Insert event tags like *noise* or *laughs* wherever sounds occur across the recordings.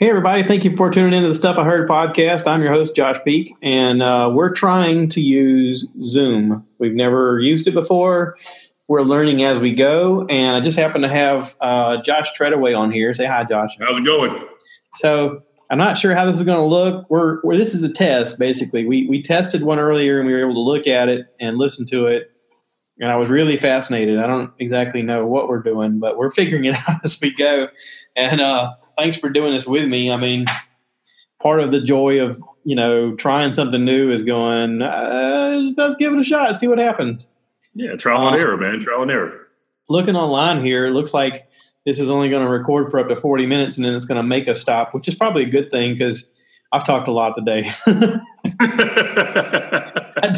Hey, everybody. Thank you for tuning into the Stuff I Heard podcast. I'm your host, Josh Peek, and uh, we're trying to use Zoom. We've never used it before. We're learning as we go. And I just happen to have uh, Josh Treadaway on here. Say hi, Josh. How's it going? So I'm not sure how this is going to look. We're, we're, this is a test, basically. We, we tested one earlier and we were able to look at it and listen to it. And I was really fascinated. I don't exactly know what we're doing, but we're figuring it *laughs* out as we go. And, uh, thanks for doing this with me. I mean, part of the joy of you know trying something new is going, uh, let's give it a shot, see what happens. Yeah, trial and um, error, man, trial and error. Looking online here, it looks like this is only going to record for up to forty minutes, and then it's going to make us stop, which is probably a good thing because I've talked a lot today. *laughs* I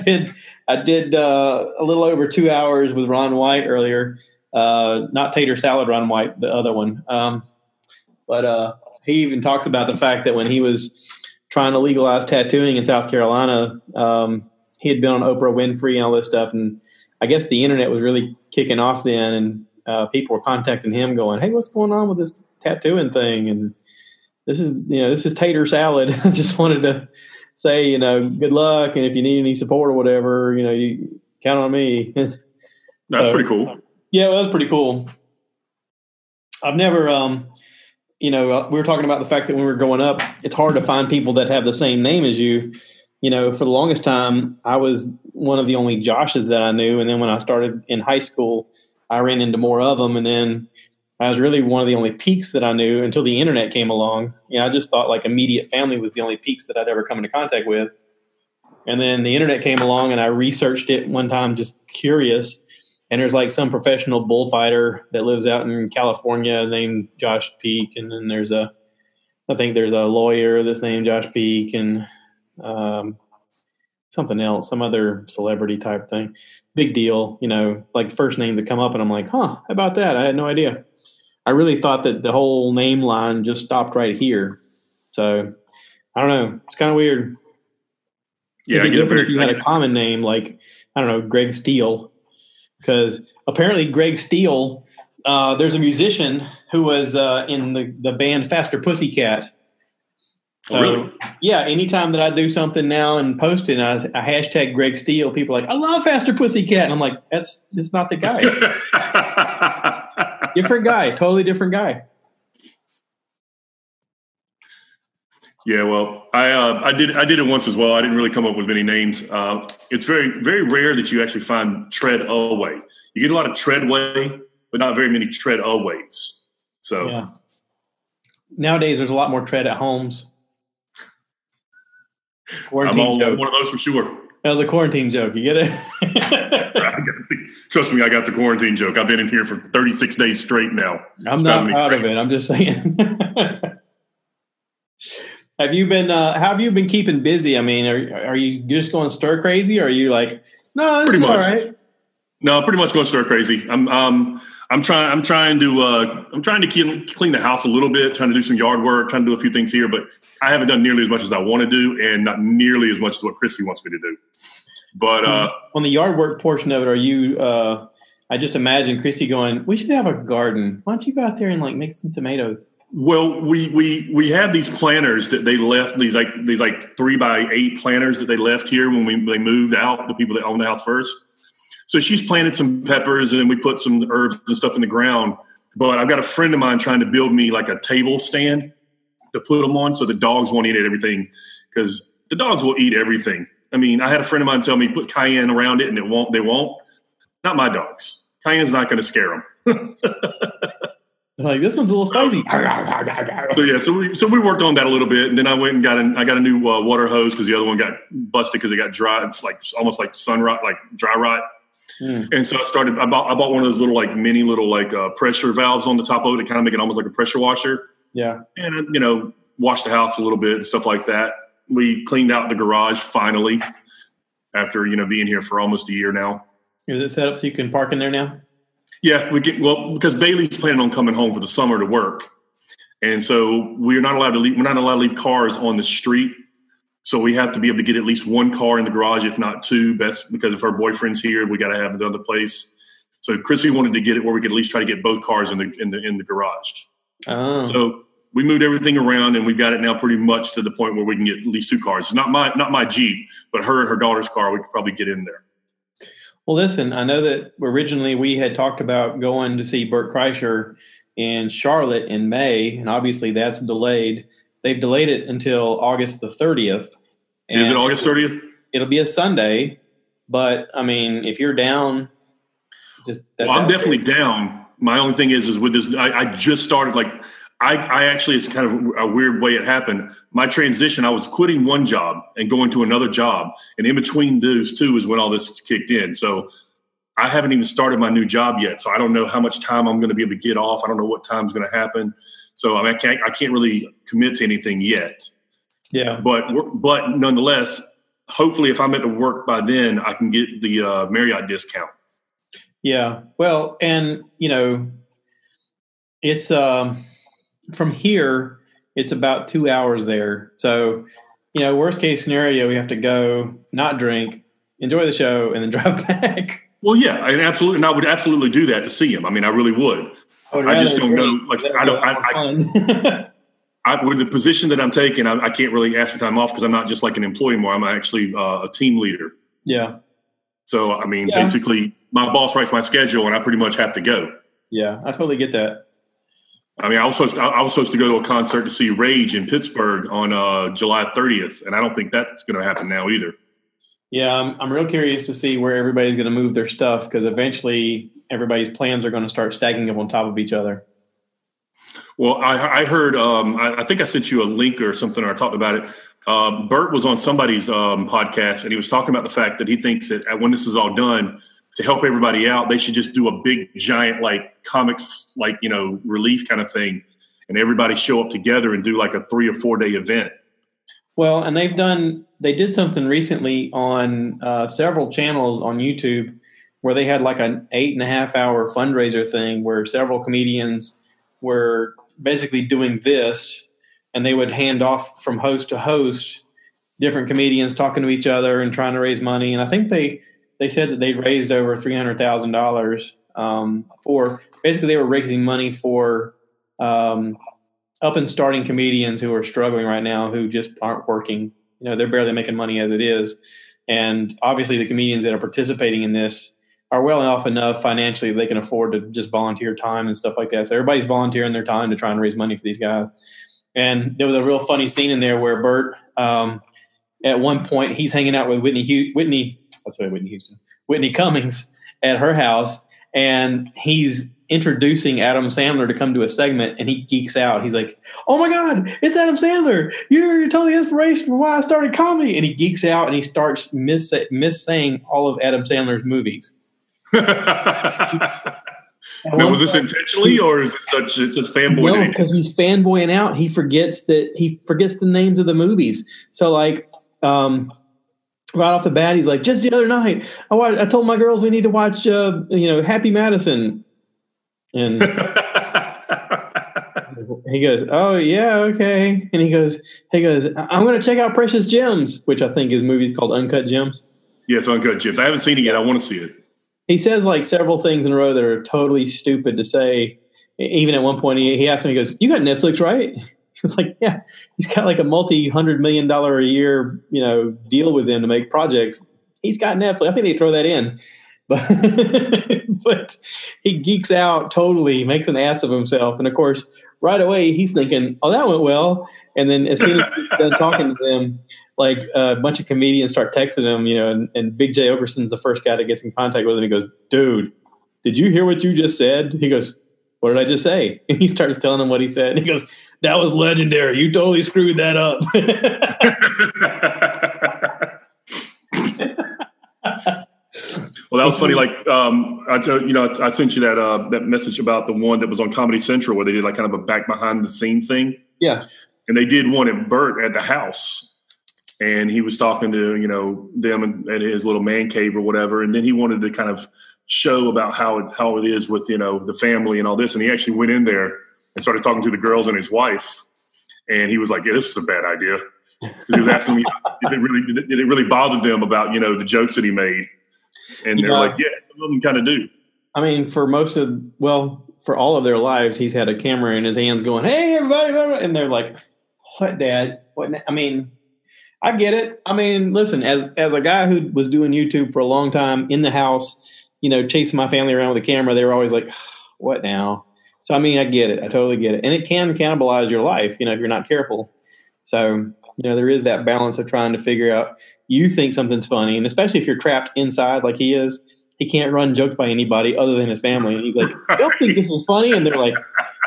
*laughs* did. I did uh, a little over two hours with Ron White earlier. Uh, not tater salad Ron White, the other one. Um, but uh, he even talks about the fact that when he was trying to legalize tattooing in South Carolina, um, he had been on Oprah Winfrey and all this stuff, and I guess the internet was really kicking off then, and uh, people were contacting him, going, "Hey, what's going on with this tattooing thing?" And this is, you know, this is tater salad. *laughs* I just wanted to say, you know, good luck, and if you need any support or whatever, you know, you count on me. *laughs* That's so, pretty cool. Yeah, well, that's pretty cool. I've never, um, you know, uh, we were talking about the fact that when we were growing up, it's hard to find people that have the same name as you. You know, for the longest time, I was one of the only Joshes that I knew. And then when I started in high school, I ran into more of them. And then I was really one of the only peaks that I knew until the internet came along. You know, I just thought like immediate family was the only peaks that I'd ever come into contact with. And then the internet came along and I researched it one time, just curious and there's like some professional bullfighter that lives out in California named Josh Peak, and then there's a, I think there's a lawyer that's named Josh Peak, and um, something else, some other celebrity type thing. Big deal, you know, like first names that come up, and I'm like, huh, how about that? I had no idea. I really thought that the whole name line just stopped right here. So I don't know. It's kind of weird. Yeah, I get it. If you had a common name like I don't know, Greg Steele, because apparently Greg Steele, uh, there's a musician who was uh, in the, the band Faster Pussycat. So, oh, really? Yeah, anytime that I do something now and post it, and I, I hashtag Greg Steele, people are like, I love Faster Pussycat. And I'm like, that's it's not the guy. *laughs* different guy, totally different guy. Yeah, well, I uh, I did I did it once as well. I didn't really come up with many names. Uh, it's very very rare that you actually find tread away. You get a lot of treadway, but not very many tread aways. So yeah. nowadays, there's a lot more tread at homes. Quarantine I'm all, joke. one of those for sure. That was a quarantine joke. You get it? *laughs* the, trust me, I got the quarantine joke. I've been in here for 36 days straight now. I'm it's not proud of it. I'm just saying. *laughs* Have you been? Uh, have you been keeping busy? I mean, are are you just going stir crazy, or are you like, no, pretty much. all right? No, pretty much going stir crazy. I'm um I'm trying I'm trying to uh, I'm trying to keep, clean the house a little bit, trying to do some yard work, trying to do a few things here, but I haven't done nearly as much as I want to do, and not nearly as much as what Chrissy wants me to do. But uh, on the yard work portion of it, are you? Uh, I just imagine Chrissy going, "We should have a garden. Why don't you go out there and like make some tomatoes?" Well, we we we have these planters that they left these like these like three by eight planters that they left here when we they moved out the people that owned the house first. So she's planted some peppers and we put some herbs and stuff in the ground. But I've got a friend of mine trying to build me like a table stand to put them on so the dogs won't eat everything because the dogs will eat everything. I mean, I had a friend of mine tell me put cayenne around it and it won't. They won't. Not my dogs. Cayenne's not going to scare them. *laughs* like this one's a little spicy. so yeah, so we so we worked on that a little bit, and then I went and got an I got a new uh, water hose because the other one got busted because it got dry. It's like almost like sun rot, like dry rot. Mm. And so I started. I bought I bought one of those little like mini little like uh, pressure valves on the top of it to kind of make it almost like a pressure washer. Yeah, and you know washed the house a little bit and stuff like that. We cleaned out the garage finally after you know being here for almost a year now. Is it set up so you can park in there now? Yeah, we get well because Bailey's planning on coming home for the summer to work, and so we're not allowed to leave. We're not allowed to leave cars on the street. So we have to be able to get at least one car in the garage, if not two. Best because if her boyfriend's here, we got to have another place. So Chrissy wanted to get it where we could at least try to get both cars in the in the in the garage. Oh. So we moved everything around and we've got it now pretty much to the point where we can get at least two cars. Not my not my Jeep, but her and her daughter's car. We could probably get in there. Well, listen, I know that originally we had talked about going to see Bert Kreischer in Charlotte in May, and obviously that's delayed. They've delayed it until August the 30th. Is it August 30th? It'll be a Sunday, but I mean, if you're down, just well, I'm definitely down. My only thing is, is with this, I, I just started like I, I, actually, it's kind of a weird way it happened. My transition, I was quitting one job and going to another job. And in between those two is when all this kicked in. So I haven't even started my new job yet. So I don't know how much time I'm going to be able to get off. I don't know what time's going to happen. So I, mean, I can't, I can't really commit to anything yet. Yeah. But, but nonetheless, hopefully if I'm at the work by then, I can get the uh, Marriott discount. Yeah. Well, and you know, it's, um, from here, it's about two hours there. So, you know, worst case scenario, we have to go, not drink, enjoy the show, and then *laughs* drive back. Well, yeah, and absolutely, and I would absolutely do that to see him. I mean, I really would. I, I just don't know. Like, I don't. I, I, *laughs* I, with the position that I'm taking, I, I, can't really ask for time off because I'm not just like an employee anymore. I'm actually uh, a team leader. Yeah. So I mean, yeah. basically, my boss writes my schedule, and I pretty much have to go. Yeah, I totally get that. I mean, I was supposed to, I was supposed to go to a concert to see Rage in Pittsburgh on uh, July 30th, and I don't think that's going to happen now either. Yeah, I'm, I'm real curious to see where everybody's going to move their stuff because eventually everybody's plans are going to start stacking up on top of each other. Well, I, I heard, um, I, I, think I sent you a link or something, or I talked about it. Uh, Bert was on somebody's um, podcast, and he was talking about the fact that he thinks that when this is all done, to help everybody out, they should just do a big giant like comics like you know relief kind of thing, and everybody show up together and do like a three or four day event. Well, and they've done they did something recently on uh, several channels on YouTube where they had like an eight and a half hour fundraiser thing where several comedians were basically doing this and they would hand off from host to host different comedians talking to each other and trying to raise money and i think they they said that they raised over three hundred thousand um, dollars for basically they were raising money for um, up and starting comedians who are struggling right now who just aren't working. You know, they're barely making money as it is, and obviously the comedians that are participating in this are well off enough financially they can afford to just volunteer time and stuff like that. So everybody's volunteering their time to try and raise money for these guys. And there was a real funny scene in there where Bert, um, at one point, he's hanging out with Whitney Whitney let's say Whitney Houston, Whitney Cummings at her house, and he's introducing Adam Sandler to come to a segment, and he geeks out. He's like, "Oh my God, it's Adam Sandler! You're, you're totally inspiration for why I started comedy." And he geeks out and he starts miss miss saying all of Adam Sandler's movies. *laughs* now, was this intentionally, or is it such such fanboy? No, because he's fanboying out. He forgets that he forgets the names of the movies. So, like, um, right off the bat, he's like, just the other night, I watched, I told my girls we need to watch, uh, you know, Happy Madison, and *laughs* he goes, oh yeah, okay, and he goes, he goes, I'm going to check out Precious Gems, which I think his movie's called Uncut Gems. Yes, Uncut Gems. I haven't seen it yet. I want to see it. He says like several things in a row that are totally stupid to say. Even at one point, he, he asked me, he goes, "You got Netflix, right?" *laughs* It's like, yeah, he's got like a multi hundred million dollar a year, you know, deal with him to make projects. He's got Netflix. I think they throw that in, *laughs* but but he geeks out totally, makes an ass of himself, and of course, right away he's thinking, oh, that went well. And then as soon as he's done *laughs* talking to them, like a bunch of comedians start texting him, you know, and, and Big Jay Oakerson's the first guy that gets in contact with him. He goes, dude, did you hear what you just said? He goes, what did I just say? And *laughs* he starts telling him what he said. He goes, that was legendary. You totally screwed that up. *laughs* well, that was funny. Like, um, I, you know, I sent you that uh, that message about the one that was on Comedy Central where they did like kind of a back behind the scenes thing. Yeah, and they did one at Bert at the house, and he was talking to you know them and, and his little man cave or whatever, and then he wanted to kind of show about how it, how it is with you know the family and all this, and he actually went in there and started talking to the girls and his wife, and he was like, "Yeah, this is a bad idea." Because he was asking me, *laughs* did it really did it really bother them about you know the jokes that he made? And they're like, "Yeah, some of them kind of do." I mean, for most of well, for all of their lives, he's had a camera in his hands going, Hey, everybody. And they're like, What, dad? What? I mean, I get it. I mean, listen, as, as a guy who was doing YouTube for a long time in the house, you know, chasing my family around with a camera, they were always like, What now? So, I mean, I get it. I totally get it. And it can cannibalize your life, you know, if you're not careful. So, you know, there is that balance of trying to figure out you think something's funny, and especially if you're trapped inside like he is, he can't run jokes by anybody other than his family. And he's like, *laughs* I don't think this is funny. And they're like,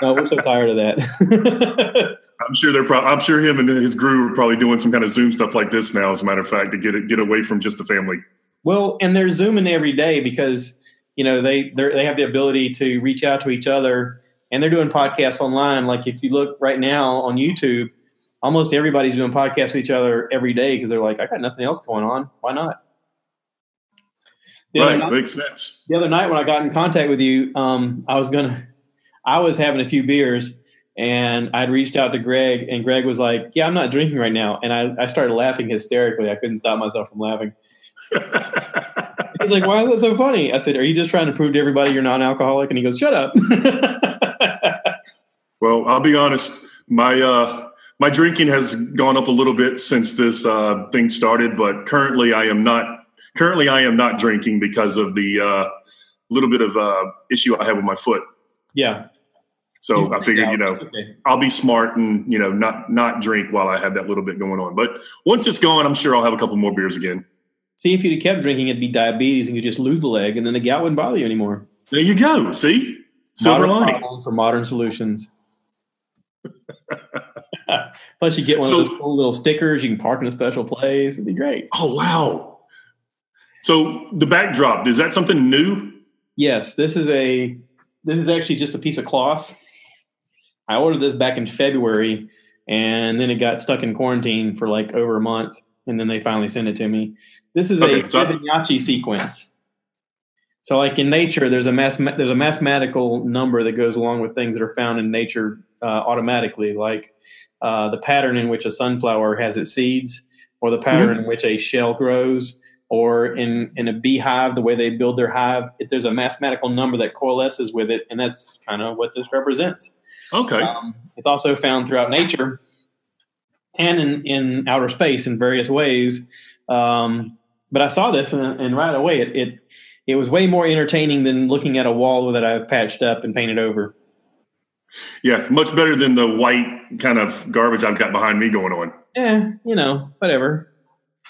no, we're so tired of that. *laughs* I'm sure they're probably, I'm sure him and his crew are probably doing some kind of Zoom stuff like this now, as a matter of fact, to get it, get away from just the family. Well, and they're Zooming every day because, you know, they, they have the ability to reach out to each other and they're doing podcasts online. Like if you look right now on YouTube, almost everybody's doing podcasts with each other every day because they're like, I got nothing else going on. Why not? The right, night, makes sense. The other night when I got in contact with you, um, I was gonna, I was having a few beers, and I'd reached out to Greg, and Greg was like, "Yeah, I'm not drinking right now," and I, I started laughing hysterically. I couldn't stop myself from laughing. *laughs* He's like, "Why is that so funny?" I said, "Are you just trying to prove to everybody you're non-alcoholic?" And he goes, "Shut up." *laughs* well, I'll be honest. My uh, my drinking has gone up a little bit since this uh, thing started, but currently I am not. Currently, I am not drinking because of the uh, little bit of uh, issue I have with my foot. Yeah. So I figured, you know, okay. I'll be smart and you know not not drink while I have that little bit going on. But once it's gone, I'm sure I'll have a couple more beers again. See, if you'd kept drinking, it'd be diabetes, and you just lose the leg, and then the gout wouldn't bother you anymore. There you go. See, silver lining for modern solutions. *laughs* Plus, you get one so, of those cool little stickers. You can park in a special place. It'd be great. Oh wow! So the backdrop is that something new? Yes, this is a. This is actually just a piece of cloth. I ordered this back in February, and then it got stuck in quarantine for like over a month, and then they finally sent it to me. This is okay, a so Fibonacci sequence. So, like in nature, there's a math, there's a mathematical number that goes along with things that are found in nature uh, automatically, like uh, the pattern in which a sunflower has its seeds, or the pattern mm-hmm. in which a shell grows, or in in a beehive, the way they build their hive. If there's a mathematical number that coalesces with it, and that's kind of what this represents. Okay. Um, it's also found throughout nature and in, in outer space in various ways. Um, but I saw this, and, and right away, it, it it was way more entertaining than looking at a wall that I've patched up and painted over. Yeah, much better than the white kind of garbage I've got behind me going on. Yeah, you know, whatever.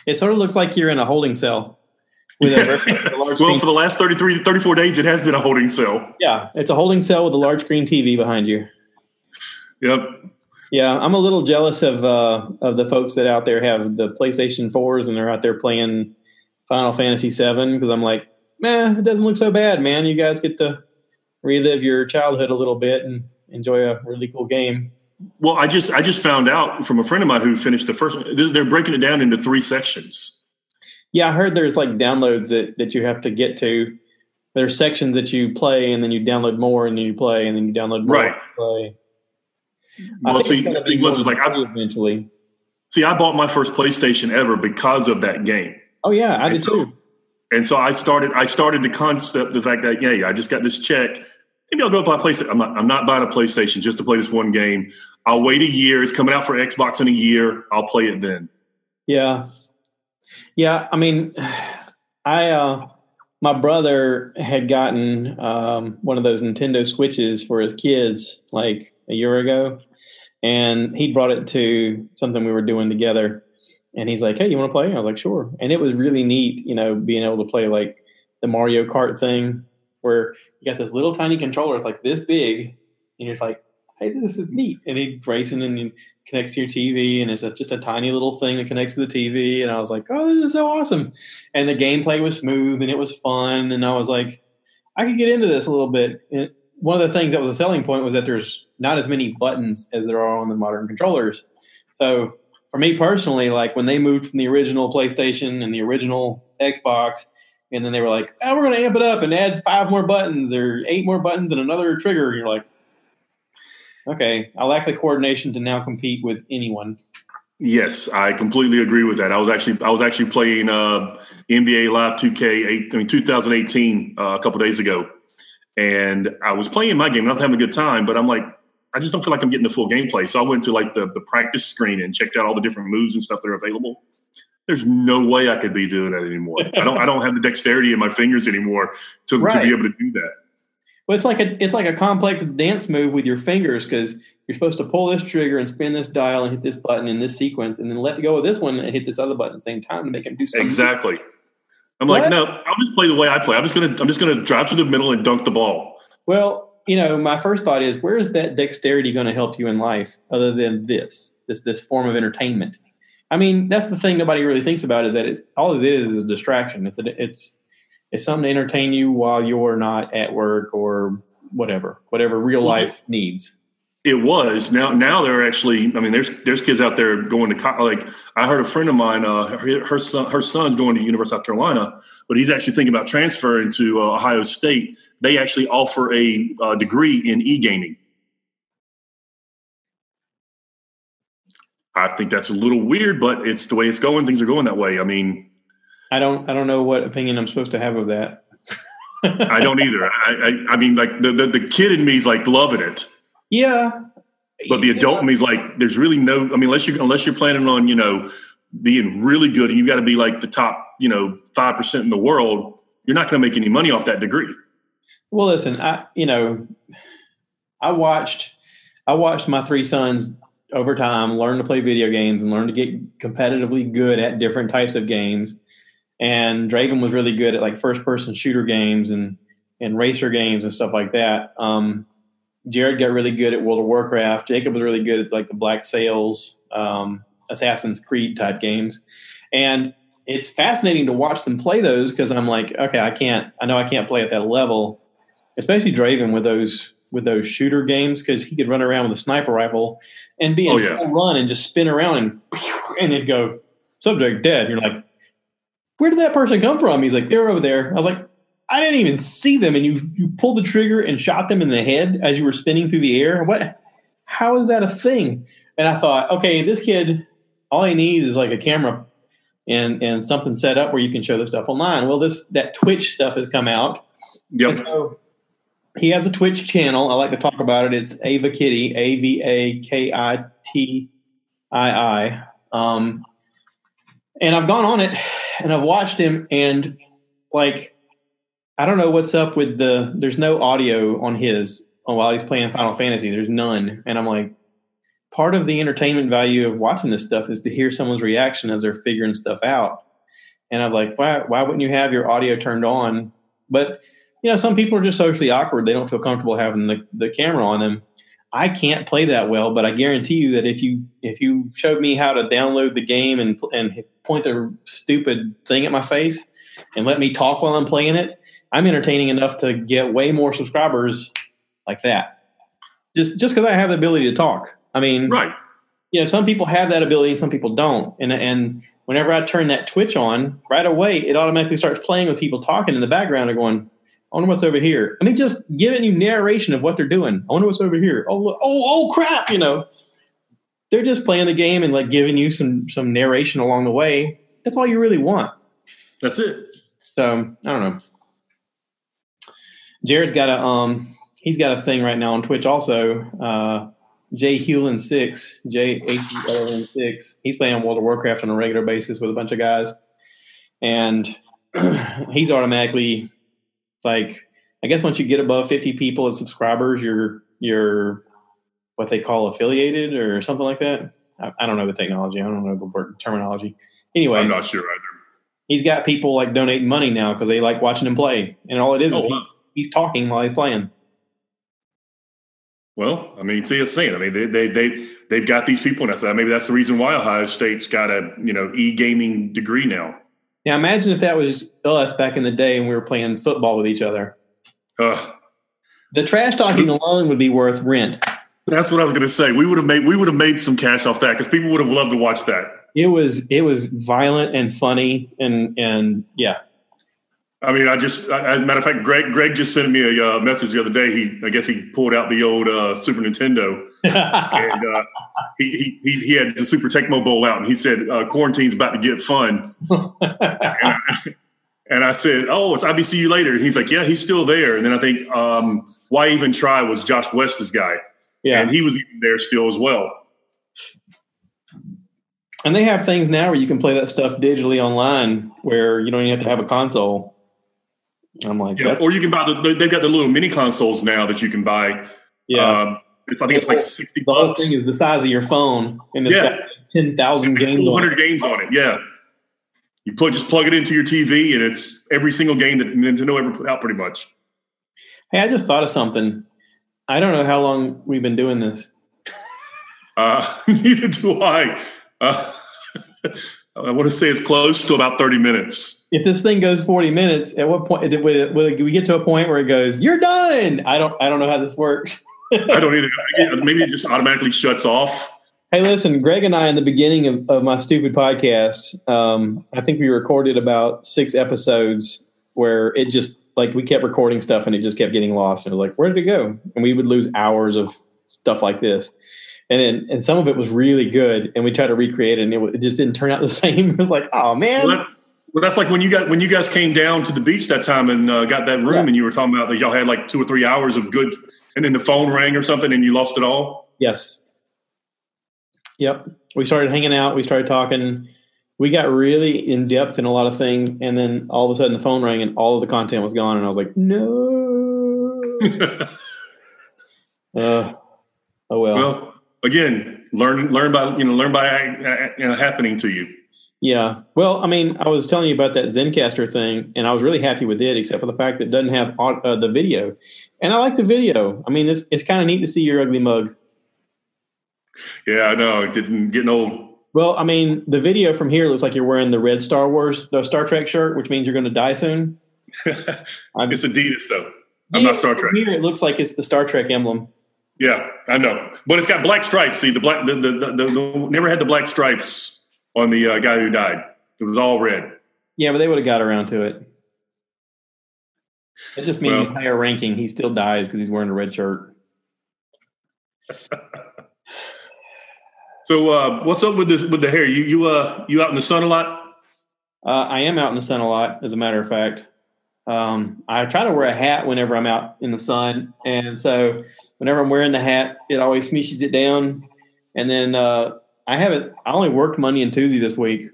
It sort of looks like you're in a holding cell. With a, *laughs* a well, for the last 33 34 days, it has been a holding cell. Yeah, it's a holding cell with a large screen TV behind you. Yep. Yeah, I'm a little jealous of uh, of the folks that out there have the PlayStation fours and they're out there playing Final Fantasy Seven because I'm like, man, it doesn't look so bad, man. You guys get to relive your childhood a little bit and enjoy a really cool game. Well, I just I just found out from a friend of mine who finished the first one. They're breaking it down into three sections. Yeah, I heard there's like downloads that that you have to get to. There's sections that you play, and then you download more, and then you play, and then you download more. Right. Play. Well, see, the thing was is like I eventually. See, I bought my first PlayStation ever because of that game. Oh yeah, I and did so, too. And so I started. I started the concept, the fact that yeah, I just got this check maybe I'll go buy a PlayStation. I'm not, I'm not buying a PlayStation just to play this one game. I'll wait a year. It's coming out for Xbox in a year. I'll play it then. Yeah. Yeah. I mean, *sighs* I, uh, my brother had gotten um, one of those Nintendo Switches for his kids like a year ago, and he brought it to something we were doing together. And he's like, "Hey, you want to play?" I was like, "Sure." And it was really neat, you know, being able to play like the Mario Kart thing where you got this little tiny controller, it's like this big, and you're just like, hey, this is neat. And it racing and connects to your TV, and it's a, just a tiny little thing that connects to the TV. And I was like, oh, this is so awesome. And the gameplay was smooth and it was fun. And I was like, I could get into this a little bit. And one of the things that was a selling point was that there's not as many buttons as there are on the modern controllers. So for me personally, like when they moved from the original PlayStation and the original Xbox and then they were like, oh, we're going to amp it up and add five more buttons or eight more buttons and another trigger. And you're like, okay, I lack the coordination to now compete with anyone. Yes, I completely agree with that. I was actually I was actually playing uh, NBA Live 2K eight, I mean 2018 uh, a couple days ago, and I was playing my game and I was having a good time, but I'm like, I just don't feel like I'm getting the full gameplay. So I went to like the the practice screen and checked out all the different moves and stuff that are available. There's no way I could be doing that anymore. I don't I don't have the dexterity in my fingers anymore to, right. to be able to do that. Well, it's like a it's like a complex dance move with your fingers because you're supposed to pull this trigger and spin this dial and hit this button in this sequence, and then let go of this one and hit this other button at the same time to make him do something. Exactly. I'm what? like, no, I'll just play the way I play. I'm just gonna I'm just gonna drive to the middle and dunk the ball. Well, you know, my first thought is, where is that dexterity going to help you in life other than this this this form of entertainment? I mean, that's the thing nobody really thinks about is that it's, all it is is a distraction. It's a, it's it's something to entertain you while you're not at work or whatever, whatever real life needs. It was now. Now they're actually. I mean, there's there's kids out there going to like. I heard a friend of mine. Uh, her, her son her son's going to University of South Carolina, but he's actually thinking about transferring to uh, Ohio State. They actually offer a uh, degree in e gaming. I think that's a little weird, but it's the way it's going. Things are going that way. I mean, I don't I don't know what opinion I'm supposed to have of that. I don't either. *laughs* I, I, I mean, like the, the, the kid in me is like loving it. Yeah, but the adult yeah. in me is like, there's really no. I mean, unless you unless you're planning on you know being really good and you got to be like the top you know five percent in the world, you're not going to make any money off that degree. Well, listen, I you know, I watched I watched my three sons over time learn to play video games and learn to get competitively good at different types of games and Draven was really good at like first person shooter games and and racer games and stuff like that. Um, Jared got really good at World of Warcraft. Jacob was really good at like the Black Sails, um, Assassin's Creed type games, and it's fascinating to watch them play those because I'm like, okay, I can't, I know I can't play at that level, especially Draven with those with those shooter games because he could run around with a sniper rifle and be in oh, yeah. full run and just spin around and and it'd go subject dead. You're like, where did that person come from? He's like, they're over there. I was like, I didn't even see them. And you you pulled the trigger and shot them in the head as you were spinning through the air. What? How is that a thing? And I thought, okay, this kid, all he needs is like a camera and and something set up where you can show the stuff online. Well, this that Twitch stuff has come out. Yep. So he has a Twitch channel. I like to talk about it. It's Ava Kitty, A V A K I T I I. Um, and I've gone on it and I've watched him and like I don't know what's up with the there's no audio on his while he's playing Final Fantasy. There's none. And I'm like, part of the entertainment value of watching this stuff is to hear someone's reaction as they're figuring stuff out. And I'm like, why why wouldn't you have your audio turned on? But you know, some people are just socially awkward. They don't feel comfortable having the, the camera on them. I can't play that well, but I guarantee you that if you if you showed me how to download the game and and point the stupid thing at my face and let me talk while I'm playing it, I'm entertaining enough to get way more subscribers like that. Just just because I have the ability to talk. I mean, right? You know, some people have that ability, some people don't. And and whenever I turn that Twitch on, right away it automatically starts playing with people talking in the background. They're going, I wonder what's over here. I mean, just giving you narration of what they're doing. I wonder what's over here. Oh, oh, oh, crap! You know, they're just playing the game and like giving you some some narration along the way. That's all you really want. That's it. So I don't know. Jared's got a um he's got a thing right now on Twitch also. Uh Jay Hewlin six, J H E L N six. He's playing World of Warcraft on a regular basis with a bunch of guys. And *clears throat* he's automatically like I guess once you get above 50 people as subscribers, you're you're what they call affiliated or something like that. I, I don't know the technology. I don't know the word terminology. Anyway, I'm not sure either. He's got people like donating money now because they like watching him play, and all it is oh, is wow. he, he's talking while he's playing. Well, I mean, see, it's saying. I mean, they they they they've got these people, and I said maybe that's the reason why Ohio State's got a you know e gaming degree now. Now imagine if that was us back in the day and we were playing football with each other. Uh, the trash talking *laughs* alone would be worth rent. That's what I was going to say. We would have made we would have made some cash off that because people would have loved to watch that. It was it was violent and funny and and yeah, I mean, I just, I, matter of fact, Greg, Greg just sent me a uh, message the other day. He, I guess he pulled out the old uh, Super Nintendo, and uh, *laughs* he, he he had the Super Tecmo Bowl out, and he said, uh, "Quarantine's about to get fun." and, *laughs* I, And I said, "Oh, it's IBCU later." And he's like, "Yeah, he's still there." And then I think, um, "Why even try?" was Josh West's guy, Yeah. and he was even there still as well. And they have things now where you can play that stuff digitally online where you don't even have to have a console. I'm like, Yeah, that- or you can buy the. They've got the little mini consoles now that you can buy. yeah. Um, it's I think it's like sixty the bucks. thing is the size of your phone and it's Yeah. got 10,000 games Four on it. hundred games on it. Yeah, you plug just plug it into your TV, and it's every single game that Nintendo ever put out, pretty much. Hey, I just thought of something. I don't know how long we've been doing this. Uh, *laughs* neither do I. Uh, *laughs* I want to say it's close to about thirty minutes. If this thing goes 40 minutes, at what point will, it, will we get to a point where it goes, "You're done"? I don't I don't know how this works. *laughs* I don't either. Maybe it just automatically shuts off. Hey, listen, Greg and I, in the beginning of, of my stupid podcast, um, I think we recorded about six episodes where it just like we kept recording stuff and it just kept getting lost. And it was like, where did it go? And we would lose hours of stuff like this. And then, and some of it was really good, and we tried to recreate it, and it, it just didn't turn out the *laughs* same. It was like, oh man, Well, that- well, that's like when you got when you guys came down to the beach that time and uh, got that room, Yeah. and you were talking about that y'all had like two or three hours of good, and then the phone rang or something, and you lost it all. Yes. Yep. We started hanging out. We started talking. We got really in depth in a lot of things, and then all of a sudden the phone rang and all of the content was gone, and I was like, no. *laughs* Uh, oh well. well, again, learn learn by you know learn by uh, you know, happening to you. Yeah. Well, I mean, I was telling you about that Zencastr thing, and I was really happy with it, except for the fact that it doesn't have uh, the video. And I like the video. I mean, it's it's kind of neat to see your ugly mug. Yeah, I know. Getting getting old. Well, I mean, the video from here looks like you're wearing the red Star Wars, the Star Trek shirt, which means you're going to die soon. *laughs* It's Adidas though. I'm Yeah, not Star Trek. Here, it looks like it's the Star Trek emblem. Yeah, I know, but it's got black stripes. See, the black the the, the, the, the never had the black stripes on the uh, guy who died. It was all red. Yeah, but they would have got around to it. It just means Well- he's higher ranking. He still dies because he's wearing a red shirt. So uh, what's up with this with the hair? You you uh you out in the sun a lot? Uh, I am out in the sun a lot, as a matter of fact. Um, I try to wear a hat whenever I'm out in the sun, and so whenever I'm wearing the hat, it always smooshes it down. And then uh, I haven't. I only worked Monday and Tuesday this week,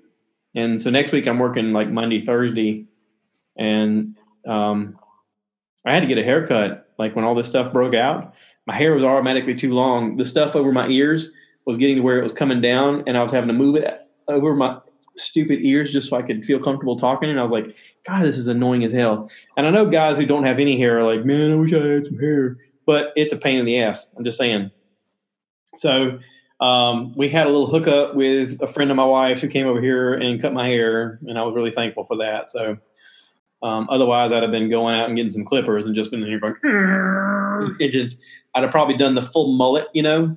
and so next week I'm working like Monday, Thursday, and um, I had to get a haircut. Like when all this stuff broke out, my hair was automatically too long. The stuff over my ears was getting to where it was coming down, and I was having to move it over my stupid ears just so I could feel comfortable talking. And I was like, God, this is annoying as hell. And I know guys who don't have any hair are like, man, I wish I had some hair, but it's a pain in the ass. I'm just saying. So um, we had a little hookup with a friend of my wife's who came over here and cut my hair, and I was really thankful for that. So um, otherwise, I'd have been going out and getting some clippers and just been in here going. It just, I'd have probably done the full mullet, you know,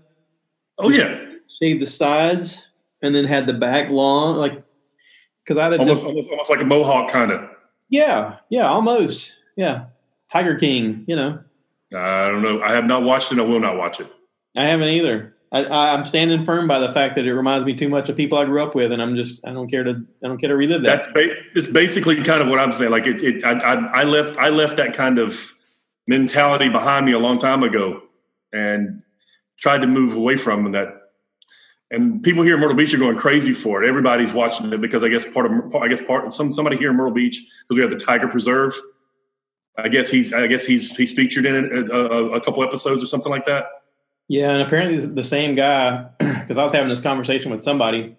Oh yeah, shaved the sides and then had the back long, like because I'd have almost, just almost almost like a mohawk kind of. Yeah, yeah, almost yeah, Tiger King, you know. I don't know. I have not watched it. I will not watch it. I haven't either. I, I, I'm standing firm by the fact that it reminds me too much of people I grew up with, and I'm just I don't care to I don't care to relive that. That's ba- it's basically kind of what I'm saying. Like it, it I, I, I left I left that kind of mentality behind me a long time ago, and tried to move away from that. And people here in Myrtle Beach are going crazy for it. Everybody's watching it because I guess part of I guess part some somebody here in Myrtle Beach because we have the Tiger Preserve. I guess he's I guess he's he's featured in it a, a, a couple episodes or something like that. Yeah, and apparently the same guy, *clears throat* because I was having this conversation with somebody,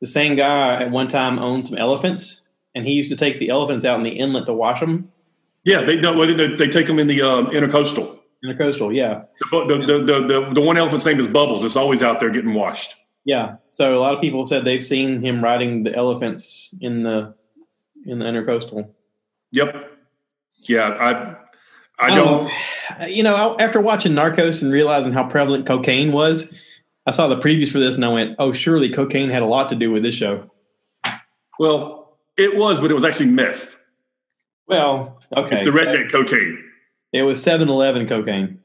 the same guy at one time owned some elephants, and he used to take the elephants out in the inlet to wash them Yeah, they don't. They, they take them in the um, intercoastal. in the coastal. Yeah, the, the, the, the, the one elephant's name is Bubbles. It's always out there getting washed. Yeah. So a lot of people said they've seen him riding the elephants in the in the intercoastal. Yep. Yeah, I I I don't. You know, after watching Narcos and realizing how prevalent cocaine was, I saw the previews for this and I went, "Oh, surely cocaine had a lot to do with this show." Well, it was, but it was actually meth. Well, okay, It's the redneck cocaine. it was 7-Eleven cocaine.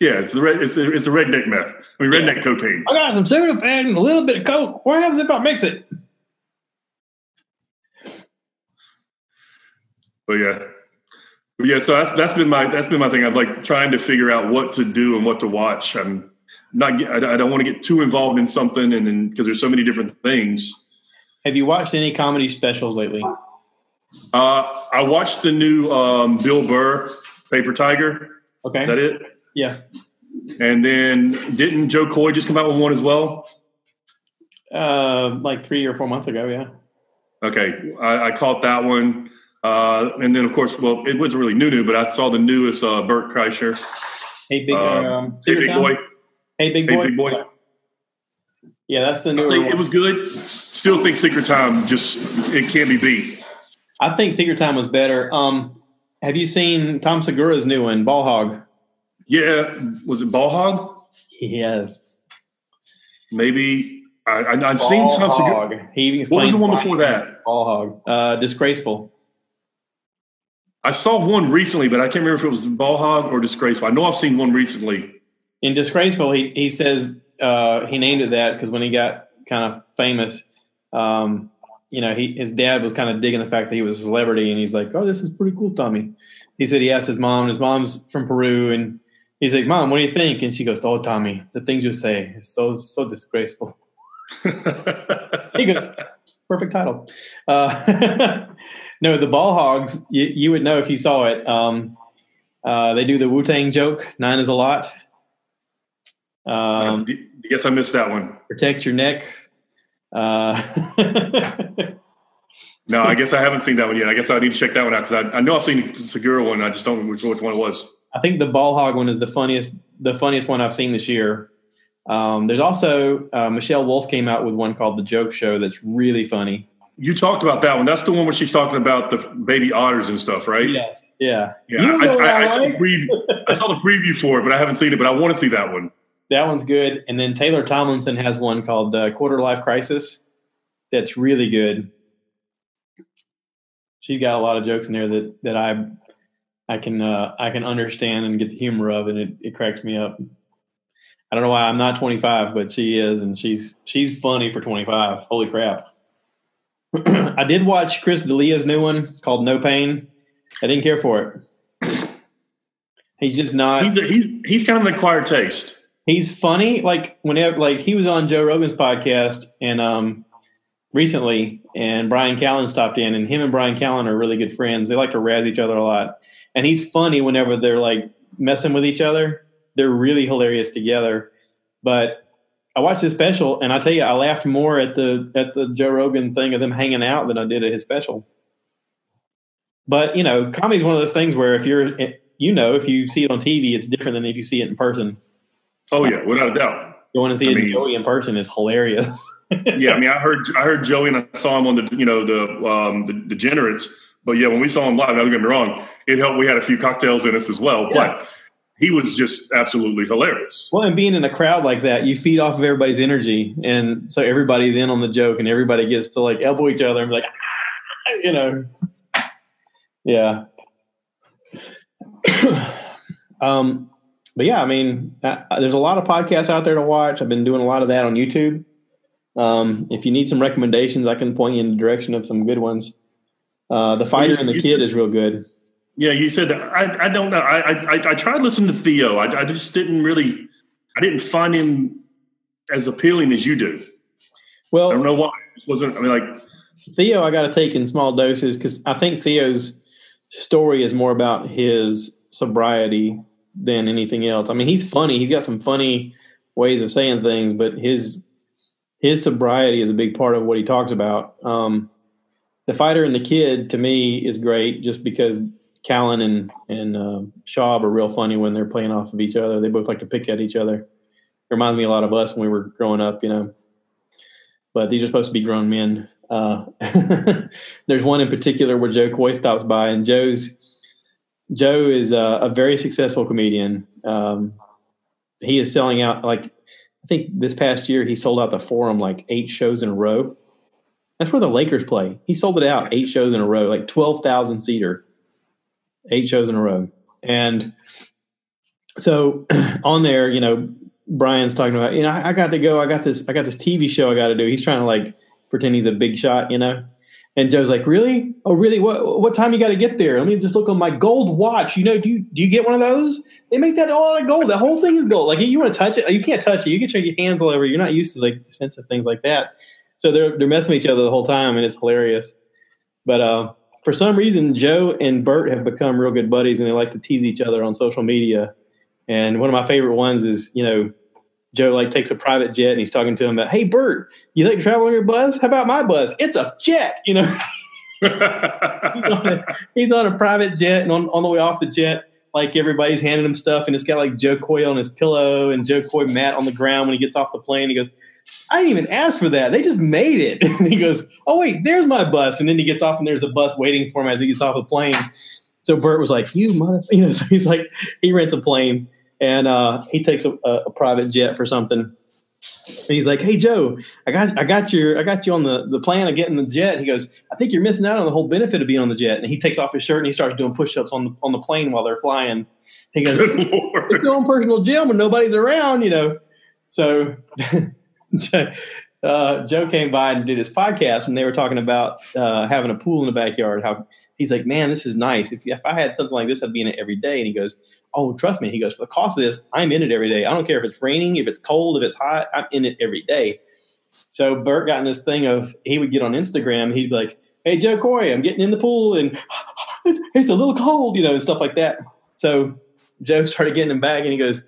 Yeah, it's the red. It's the, it's the redneck meth. I mean, Yeah. redneck cocaine. I got some Sudafed and a little bit of Coke. What happens if I mix it? But yeah, but yeah. So that's that's been my that's been my thing. I'm like trying to figure out what to do and what to watch. I'm not. I don't want to get too involved in something, and then because there's so many different things. Have you watched any comedy specials lately? Uh, I watched the new um, Bill Burr Paper Tiger. Okay, is that it? Yeah. And then didn't Jo Koy just come out with one as well? Uh, like three or four months ago, yeah. Okay, I, I caught that one. Uh, and then, of course, well, it wasn't really new, new, but I saw the newest uh, Bert Kreischer. Hey, big, Uh, um, Hey, big boy. Hey, big Hey, boy. big boy. Yeah, that's the new one. it was good. Still think Secret Time just it can't be beat. I think Secret Time was better. Um, have you seen Tom Segura's new one, Ball Hog? Yeah, was it Ball Hog? Yes. Maybe I, I've seen some. Hog. He What was the one before that? Ball Hog. Uh, disgraceful. I saw one recently, but I can't remember if it was Ball Hog or Disgraceful. I know I've seen one recently. In Disgraceful, he he says uh, he named it that because when he got kind of famous, um, you know, he his dad was kind of digging the fact that he was a celebrity, and he's like, "Oh, this is pretty cool, Tommy." He said he asked his mom, and his mom's from Peru, and he's like, "Mom, what do you think?" And she goes, "Oh, Tommy, the things you say is so so disgraceful." *laughs* He goes, perfect title. Uh, *laughs* no, the Ball Hogs, you, you would know if you saw it. Um, uh, they do the Wu Tang joke, nine is a lot. Um, I guess I missed that one. protect your neck. Uh, *laughs* No, I guess I haven't seen that one yet. I guess I need to check that one out because I, I know I've seen the Segura one. I just don't remember which, which one it was. I think the Ball Hog one is the funniest, the funniest one I've seen this year. Um, there's also uh, Michelle Wolf came out with one called The Joke Show that's really funny. You talked about that one. That's the one where she's talking about the baby otters and stuff, right? Yes, yeah. Yeah, You know I, I, I I, saw like? the preview, I saw the preview for it, but I haven't seen it. But I want to see that one. That one's good. And then Taylor Tomlinson has one called uh, Quarter Life Crisis. That's really good. She's got a lot of jokes in there that that I I can uh, I can understand and get the humor of, and it, it cracks me up. I don't know why I'm not 25, but she is, and she's she's funny for 25. Holy crap! *clears throat* I did watch Chris D'Elia's new one called No Pain. I didn't care for it. *clears throat* He's just not He's a, he's he's kind of an acquired taste. he's funny. Like whenever, like he was on Joe Rogan's podcast and um recently, and Bryan Callen stopped in, and him and Bryan Callen are really good friends. They like to razz each other a lot, and he's funny whenever they're like messing with each other. They're really hilarious together. But I watched his special, and I tell you, I laughed more at the at the Joe Rogan thing of them hanging out than I did at his special. But you know, comedy is one of those things where if you're, you know, if you see it on TV, it's different than if you see it in person. Oh yeah, without a doubt. Going to see I mean- Joey in person is hilarious. Yeah, I mean, I heard I heard Joey and I saw him on the you know the um, the degenerates. But yeah, when we saw him live, don't get me wrong, it helped. We had a few cocktails in us as well, Yeah. but he was just absolutely hilarious. well, and being in a crowd like that, you feed off of everybody's energy, and so everybody's in on the joke, and everybody gets to like elbow each other and be like, "Ah," you know, yeah. *coughs* um, but yeah, I mean, uh, there's a lot of podcasts out there to watch. I've been doing a lot of that on YouTube. Um, if you need some recommendations, I can point you in the direction of some good ones. Uh, the fighter and the kid is real good. Yeah, you said that. I, I don't know. I, I I tried listening to Theo. I, I just didn't really. I didn't find him as appealing as you do. Well, I don't know why. It wasn't. I mean, like Theo, I got to take in small doses because I think Theo's story is more about his sobriety than anything else. I mean, he's funny; he's got some funny ways of saying things, but his his sobriety is a big part of what he talks about. Um, the fighter and the kid, to me, is great just because Callen and and uh, Schaub are real funny when they're playing off of each other. They both like to pick at each other. It reminds me a lot of us when we were growing up, you know. But these are supposed to be grown men. Uh, *laughs* there's one in particular where Jo Koy stops by, and Joe's Joe is a, a very successful comedian. Um, he is selling out like I think this past year he sold out the Forum like eight shows in a row. That's where the Lakers play. He sold it out eight shows in a row, like twelve thousand seater, eight shows in a row, and so *clears throat* on there, you know, Brian's talking about, you know, I, I got to go. I got this. I got this TV show I got to do. He's trying to like pretend he's a big shot, you know. And Joe's like, "Really? Oh, really? What what time you got to get there? Let me just look on my gold watch. You know, do you do you get one of those? They make that all out of gold. The whole thing is gold. Like you want to touch it, you can't touch it. You get your hands all over. You're not used to like expensive things like that. So they're they're messing with each other the whole time, and it's hilarious. But uh, for some reason, Joe and Bert have become real good buddies, and they like to tease each other on social media. And one of my favorite ones is, you know, Joe like takes a private jet and he's talking to him about, "Hey Bert, you like to travel on your bus? How about my bus? It's a jet." You know, he's, on a, he's, on a, private jet, and on, on the way off the jet, like everybody's handing him stuff, and it's got like Jo Koy on his pillow and Jo Koy mat on the ground when he gets off the plane. He goes, "I didn't even ask for that. They just made it." *laughs* And he goes, "Oh wait, there's my bus." And then he gets off, and there's the bus waiting for him as he gets off the plane. So Bert was like, "You mother," *laughs* you know. So he's like, he rents a plane and uh, he takes a, a, private jet for something. And he's like, "Hey Joe, I got I got your I got you on the the plan of getting the jet." He goes, "I think you're missing out on the whole benefit of being on the jet." And he takes off his shirt and he starts doing push-ups on the on the plane while they're flying. He goes, "It's your own personal gym when nobody's around," you know. So *laughs* *laughs* uh, Joe came by and did his podcast, and they were talking about uh, having a pool in the backyard. How he's like, "Man, this is nice. If if I had something like this, I'd be in it every day." And he goes, oh, trust me. He goes, for the cost of this, I'm in it every day. I don't care if it's raining, if it's cold, if it's hot, I'm in it every day. So Bert got in this thing of he would get on Instagram, he'd be like, Hey Jo Koy, I'm getting in the pool and *sighs* it's, it's a little cold, you know, and stuff like that. So Joe started getting him back and he goes,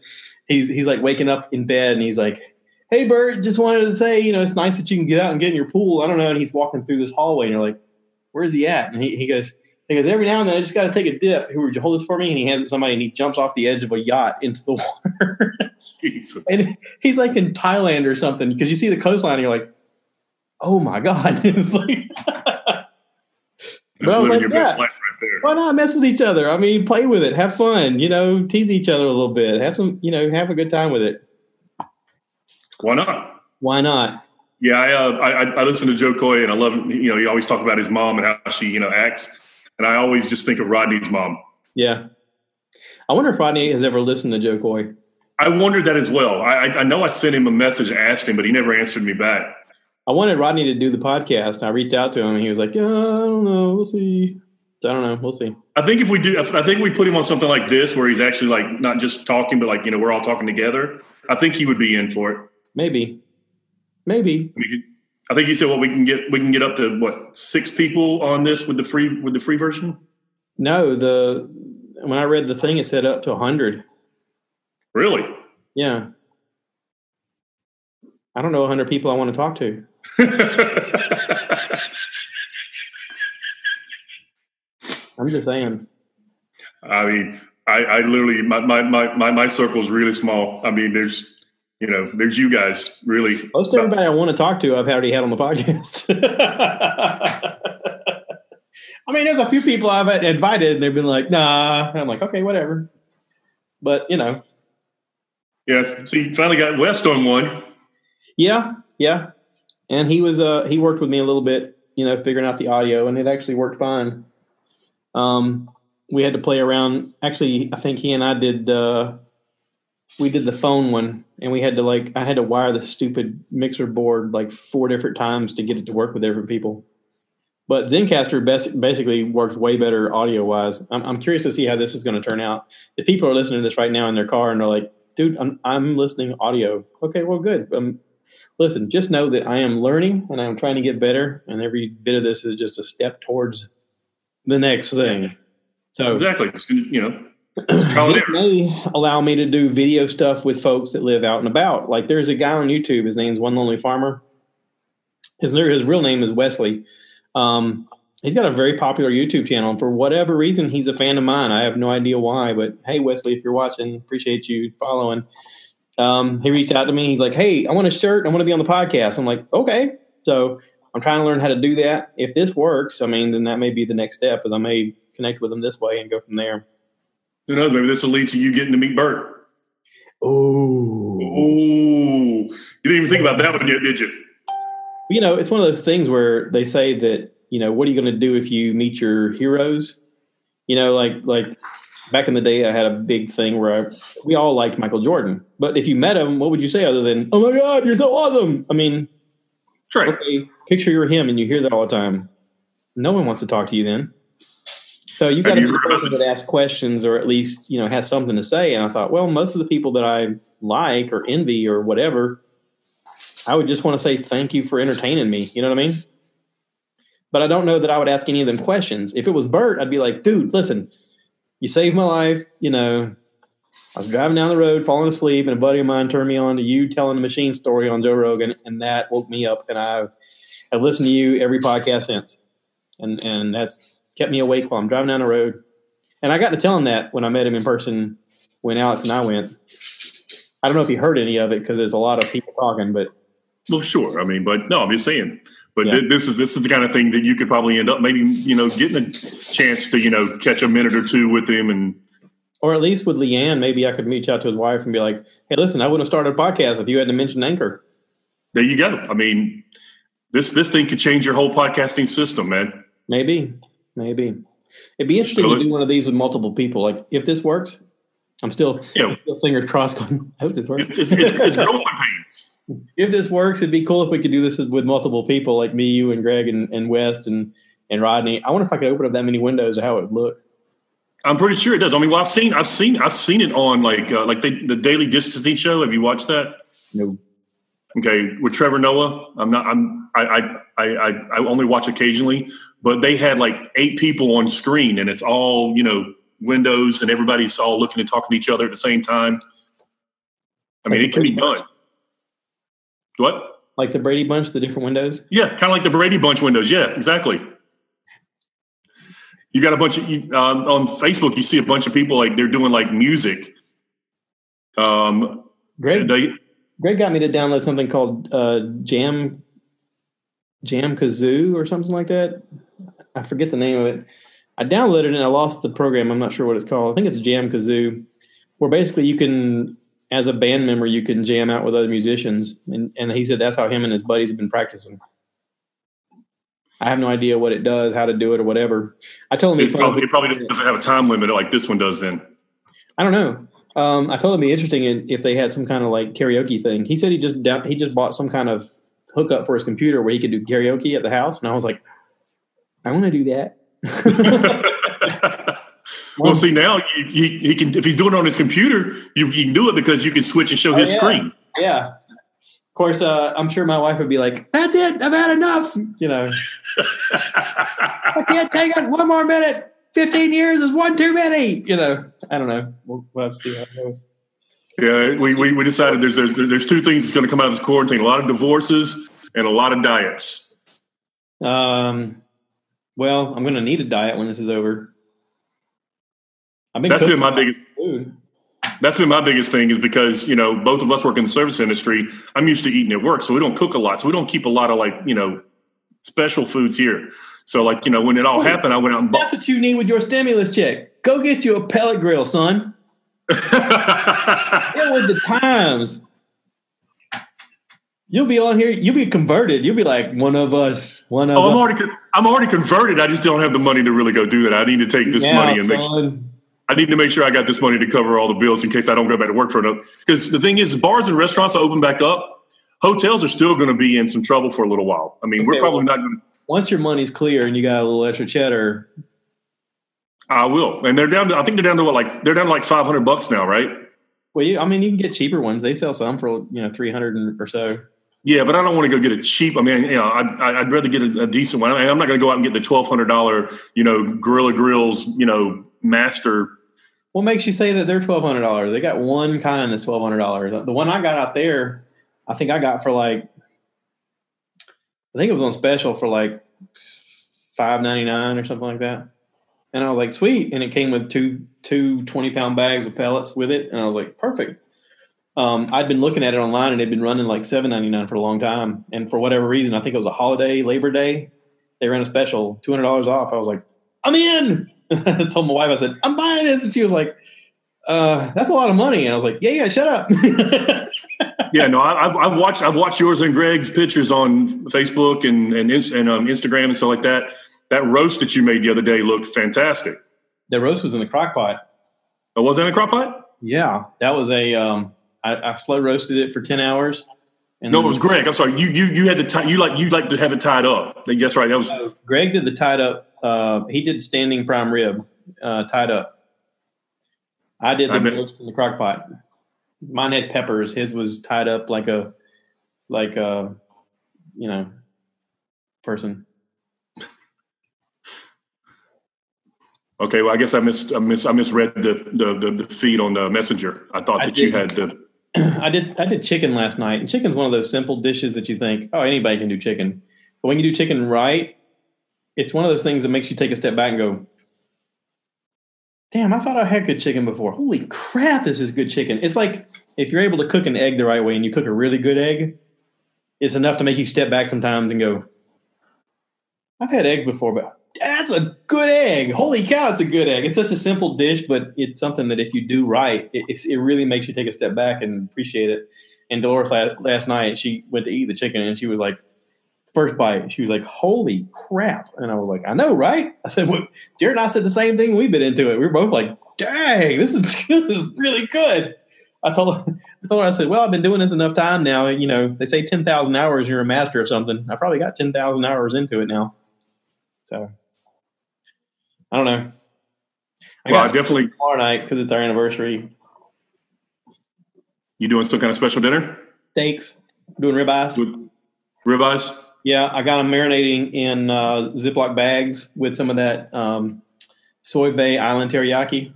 he's he's like waking up in bed and he's like, Hey Bert, just wanted to say, you know, it's nice that you can get out and get in your pool. I don't know. And he's walking through this hallway and you're like, Where's he at? And he, he goes, because every now and then I just got to take a dip. Who would you hold this for me? And he hands it to somebody and he jumps off the edge of a yacht into the water. *laughs* Jesus. And he's like in Thailand or something because you see the coastline and you're like, oh my God. *laughs* it's like, *laughs* That's like, yeah, right there. why not mess with each other? I mean, play with it, have fun, you know, tease each other a little bit, have some, you know, have a good time with it. Why not? Why not? Yeah, I, uh, I, I listen to Jo Koy and I love you know he always talk about his mom and how she you know acts and I always just think of Rodney's mom. Yeah. I wonder if Rodney has ever listened to Jo Koy. I wondered that as well. I, I know I sent him a message, asked him, but he never answered me back. I wanted Rodney to do the podcast. I reached out to him, and he was like, "Yeah, I don't know. We'll see." So I don't know. We'll see. I think if we do, I think we put him on something like this, where he's actually like not just talking, but like you know, we're all talking together. I think he would be in for it. Maybe, maybe. I think you said what well, we can get we can get up to what six people on this with the free with the free version. No, the when I read the thing, it said up to hundred. Really? Yeah. I don't know hundred people I want to talk to. *laughs* I'm just saying. I mean, I, I literally my, my my my circle is really small. I mean, there's you know, there's you guys really. Most everybody I want to talk to, I've already had on the podcast. *laughs* I mean, there's a few people I've invited and they've been like, nah. And I'm like, okay, whatever. But, you know. Yes. So you finally got West on one. Yeah. Yeah. And he was, uh, he worked with me a little bit, you know, figuring out the audio and it actually worked fine. Um, we had to play around. Actually, I think he and I did, uh, we did the phone one and we had to like I had to wire the stupid mixer board like four different times to get it to work with different people. But Zencastr best, basically works way better audio wise. I'm, I'm curious to see how this is going to turn out. If people are listening to this right now in their car and they're like, "Dude, I'm I'm listening audio." Okay, well, good. Um, listen, just know that I am learning and I'm trying to get better, and every bit of this is just a step towards the next thing. So exactly, you know, *clears throat* it may allow me to do video stuff with folks that live out and about. Like there's a guy on YouTube. His name's One Lonely Farmer. His his real name is Wesley. Um, he's got a very popular YouTube channel, and for whatever reason, he's a fan of mine. I have no idea why, but hey, Wesley, if you're watching, appreciate you following. Um, he reached out to me. He's like, "Hey, I want a shirt. I want to be on the podcast." I'm like, "Okay." So I'm trying to learn how to do that. If this works, I mean, then that may be the next step, Is I may connect with him this way and go from there. Who knows? Maybe this will lead to you getting to meet Bert. Oh, oh! You didn't even think about that one yet, did you? You know, it's one of those things where they say that you know, what are you going to do if you meet your heroes? You know, like like back in the day, I had a big thing where I, we all liked Michael Jordan, but if you met him, what would you say other than "Oh my God, you're so awesome"? I mean, right. okay, picture you're him, and you hear that all the time. no one wants to talk to you then. So you've got to be the person that asks questions or at least you know has something to say. And I thought, well, most of the people that I like or envy or whatever, I would just want to say thank you for entertaining me. You know what I mean? But I don't know that I would ask any of them questions. If it was Bert, I'd be like, dude, listen, you saved my life. You know, I was driving down the road, falling asleep, and a buddy of mine turned me on to you telling the machine story on Joe Rogan, and that woke me up. And I've, I have listened to you every podcast since, and and that's kept me awake while I'm driving down the road. And I got to tell him that when I met him in person when Alex and I went. I don't know if he heard any of it because there's a lot of people talking, but well, sure. I mean, but no, I'm just saying. But yeah. th- this is this is the kind of thing that you could probably end up maybe you know getting a chance to you know catch a minute or two with him and. Or at least with Leanne, maybe I could reach out to his wife and be like, "Hey, listen, I wouldn't have started a podcast if you hadn't mentioned Anchor." There you go. I mean, this this thing could change your whole podcasting system, man. Maybe, maybe. It'd be interesting so to do one of these with multiple people. Like, if this works, I'm still, yeah. still fingers crossed. Going, I hope this works. It's, it's, it's, it's growing pains. *laughs* If this works, it'd be cool if we could do this with, with multiple people, like me, you, and Greg, and, and West, and and Rodney. I wonder if I could open up that many windows, or how it would look. I'm pretty sure it does. I mean, well, I've seen, I've seen, I've seen it on like uh, like the, the Daily Distancing Show. Have you watched that? No. Okay, with Trevor Noah. I'm not. I'm. I. I. I. I only watch occasionally, but they had like eight people on screen, and it's all you know windows, and everybody's all looking and talking to each other at the same time. I mean, like it can be done. What? Like the Brady Bunch, the different windows? Yeah, kind of like the Brady Bunch windows. Yeah, exactly. You got a bunch of you, um, on Facebook. You see a bunch of people like they're doing like music. Um, Greg, they, Greg got me to download something called uh, Jam Jam Kazoo or something like that. I forget the name of it. I downloaded it and I lost the program. I'm not sure what it's called. I think it's Jam Kazoo, where basically you can as a band member, you can jam out with other musicians. And, and he said that's how him and his buddies have been practicing. I have no idea what it does, how to do it, or whatever. I told him it probably, it probably doesn't have a time limit like this one does. Then I don't know. Um, I told him it'd be interesting if they had some kind of like karaoke thing. He said he just he just bought some kind of hookup for his computer where he could do karaoke at the house, and I was like, I want to do that. *laughs* Well, see now he, he can if he's doing it on his computer, you can do it because you can switch and show oh, his yeah. screen. Yeah. Of course, uh, I'm sure my wife would be like, "That's it. I've had enough." You know, *laughs* I can't take it one more minute. Fifteen years is one too many. You know, I don't know. We'll, we'll have to see how it goes. Yeah, we, we, we decided there's, there's there's two things that's going to come out of this quarantine: a lot of divorces and a lot of diets. Um, well, I'm going to need a diet when this is over. I've been that's been my biggest. Food. That's been my biggest thing is because you know both of us work in the service industry. I'm used to eating at work, so we don't cook a lot. So we don't keep a lot of like you know special foods here. So like you know when it all happened, I went out and bought. That's what you need with your stimulus check. Go get you a pellet grill, son. *laughs* Get with the times. You'll be on here. You'll be converted. You'll be like one of us. One of. Oh, I'm already. I'm already converted. I just don't have the money to really go do that. I need to take this yeah, money and son. make. I need to make sure I got this money to cover all the bills in case I don't go back to work for another. Because the thing is, bars and restaurants are open back up. Hotels are still going to be in some trouble for a little while. I mean, okay, we're probably well, not going to. Once your money's clear and you got a little extra cheddar, I will. And they're down to. I think they're down to what like they're down to like five hundred bucks now, right? Well, you, I mean, you can get cheaper ones. They sell some for you know three hundred or so. Yeah, but I don't want to go get a cheap. I mean, you know, I'd, I'd rather get a, a decent one. I I'm not going to go out and get the twelve hundred dollar, you know, Gorilla Grills, you know, master what makes you say that they're twelve hundred dollars? They got one kind that's twelve hundred dollars. The one I got out there, I think I got for like, I think it was on special for like five ninety nine or something like that. And I was like, sweet. And it came with two two 20 pound bags of pellets with it. And I was like, perfect. Um, I'd been looking at it online and it'd been running like seven ninety nine for a long time. And for whatever reason, I think it was a holiday, Labor Day. They ran a special, two hundred dollars off. I was like, I'm in. *laughs* I told my wife, I said, I'm buying this. And she was like, uh, that's a lot of money. And I was like, yeah, yeah, shut up. *laughs* yeah, no, I've, I've watched, I've watched yours and Greg's pictures on Facebook and, and, and um, Instagram and stuff like that. That roast that you made the other day looked fantastic. The roast was in the crock pot. Oh, was that in a crock pot? Yeah, that was a, um, I, I slow roasted it for 10 hours And No, it was Greg. I'm sorry. You you you had to tie. You like you like to have it tied up. That's right. That was Uh, Greg did the tied up. Uh, he did standing prime rib, uh, tied up. I did the roast in the crock pot. Mine had peppers. His was tied up like a, like a, you know, person. okay. Well, I guess I missed I missed I misread the the the, the feed on the messenger. I thought I that you had the. *clears throat* I did. I did chicken last night, and chicken's one of those simple dishes that you think, oh, anybody can do chicken. But when you do chicken right, it's one of those things that makes you take a step back and go, "Damn, I thought I had good chicken before. Holy crap, this is good chicken." It's like if you're able to cook an egg the right way, and you cook a really good egg, it's enough to make you step back sometimes and go, "I've had eggs before, but that's a good egg. Holy cow, it's a good egg. It's such a simple dish, but it's something that if you do right, it, it really makes you take a step back and appreciate it. And Dolores last, last night, she went to eat the chicken and she was like, first bite, she was like, holy crap. And I was like, I know, right? I said, well, Jared and I said the same thing. We've been into it. We were both like, dang, this is, *laughs* this is really good. I told her, *laughs* I told her, I said, well, I've been doing this enough time now. You know, they say 10,000 hours, you're a master of something. I probably got 10,000 hours into it now. So I don't know. I Well, I definitely. tomorrow night because it's our anniversary. You doing some kind of special dinner Steaks, doing ribeyes. with ribeyes? Yeah, I got them marinating in uh, Ziploc bags with some of that um, Soy Vay island teriyaki,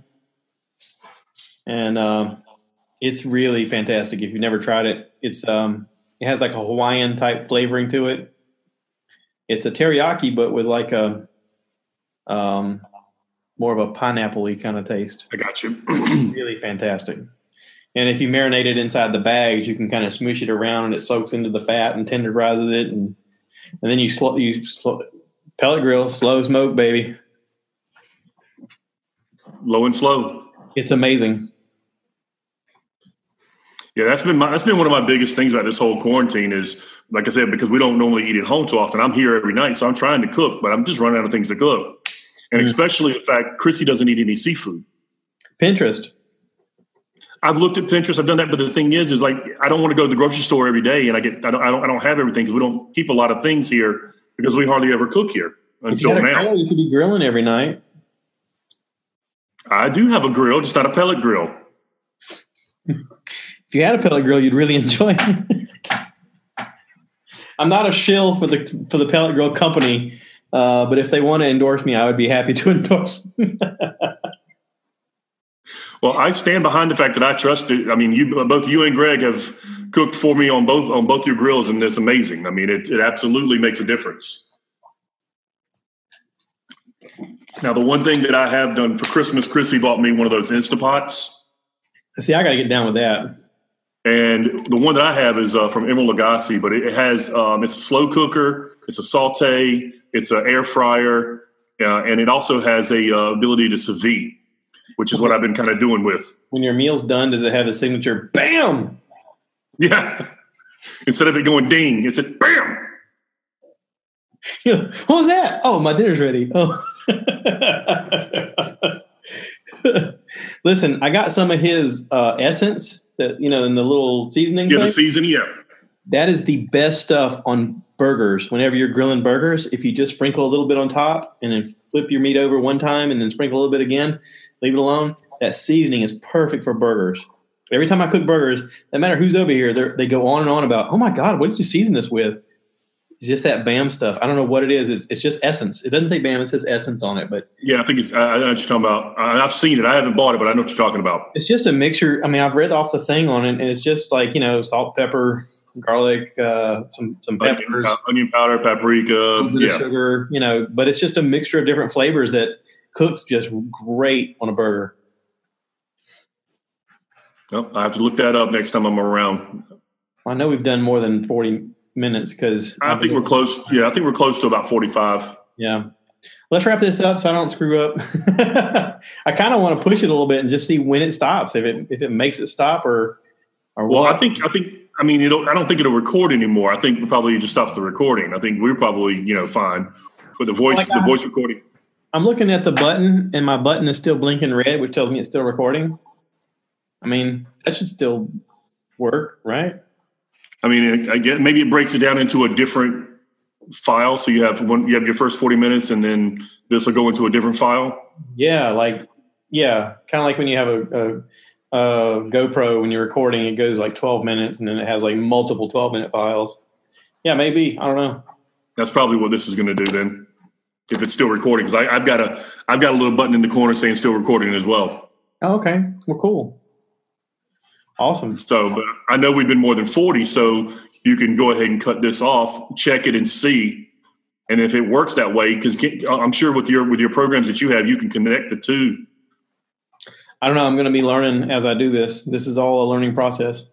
and um, it's really fantastic. If you've never tried it, it's um, it has like a Hawaiian type flavoring to it. It's a teriyaki, but with like a um, more of a pineapple-y kind of taste. I got you. *clears throat* really fantastic. And if you marinate it inside the bags, you can kind of smoosh it around and it soaks into the fat and tenderizes it, and and then you slow you slow, pellet grill, slow smoke, baby. Low and slow. It's amazing. Yeah, that's been my, that's been one of my biggest things about this whole quarantine is, like I said, because we don't normally eat at home too often. I'm here every night, so I'm trying to cook, but I'm just running out of things to cook, and Mm. especially the fact Chrissy doesn't eat any seafood. Pinterest. I've looked at Pinterest, I've done that, but the thing is, is like I don't want to go to the grocery store every day, and I get I don't I don't, I don't have everything because we don't keep a lot of things here because we hardly ever cook here If you until now. grill, you could be grilling every night. I do have a grill, just not a pellet grill. *laughs* If you had a pellet grill, you'd really *laughs* enjoy it. I'm not a shill for the for the pellet grill company, uh, but if they want to endorse me, I would be happy to *laughs* endorse. Well, I stand behind the fact that I trust it. I mean, you both you and Greg have cooked for me on both on both your grills, and it's amazing. I mean, it, it absolutely makes a difference. Now, the one thing that I have done for Christmas, Chrissy bought me one of those Instapots. See, I got to get down with that. And the one that I have is uh, from Emeril Lagasse, but it has um, it's a slow cooker, it's a saute, it's an air fryer, uh, and it also has a uh, ability to sous vide, which is what I've been kind of doing with. When your meal's done, does it have the signature "Bam"? Yeah, *laughs* instead of it going ding, it says bam. Know, *laughs* what was that? Oh, my dinner's ready. Oh. *laughs* Listen, I got some of his uh, essence that you know in the little seasoning. Yeah, thing. the season. Yeah, that is the best stuff on burgers. Whenever you're grilling burgers, if you just sprinkle a little bit on top and then flip your meat over one time and then sprinkle a little bit again, leave it alone. That seasoning is perfect for burgers. Every time I cook burgers, no matter who's over here, they go on and on about, oh my God, what did you season this with? It's just that BAM stuff. I don't know what it is. It's, it's just essence. It doesn't say BAM, it says essence on it, but yeah. I think it's. I, I know what you're talking about. I, I've seen it. I haven't bought it, but I know what you're talking about. it's just a mixture. I mean, I've read off the thing on it, and it's just like, you know, salt, pepper, garlic, uh, some, some peppers. Onion, onion powder, paprika. Yeah, sugar, you know, but it's just a mixture of different flavors that cooks just great on a burger. Well, I have to look that up next time I'm around. I know we've done more than 40 minutes because I think we're close. Yeah, I think we're close to about 45. Yeah. Let's wrap this up so I don't screw up. *laughs* I kind of want to push it a little bit and just see when it stops, if it if it makes it stop or or Well, what. I think I think I mean it'll, I don't think it'll record anymore. I think it probably just stops the recording. I think we're probably you know fine for the voice Like the voice recording. I'm looking at the button and my button is still blinking red, which tells me it's still recording. I mean, that should still work, right? I mean, I get maybe it breaks it down into a different file. So you have one, you have your first 40 minutes and then this will go into a different file. Yeah. Like, yeah. Kind of like when you have a, a, a, GoPro, when you're recording, it goes like 12 minutes and then it has like multiple 12 minute files. Yeah, maybe. I don't know. That's probably what this is going to do then. If it's still recording, because I've got a, I've got a little button in the corner saying still recording as well. Oh, okay. Well, cool. Awesome. So, but I know we've been more than 40, so you can go ahead and cut this off, check it and see. And if it works that way, because I'm sure with your with your programs that you have, you can connect the two. I don't know. I'm going to be learning as I do this. This is all a learning process.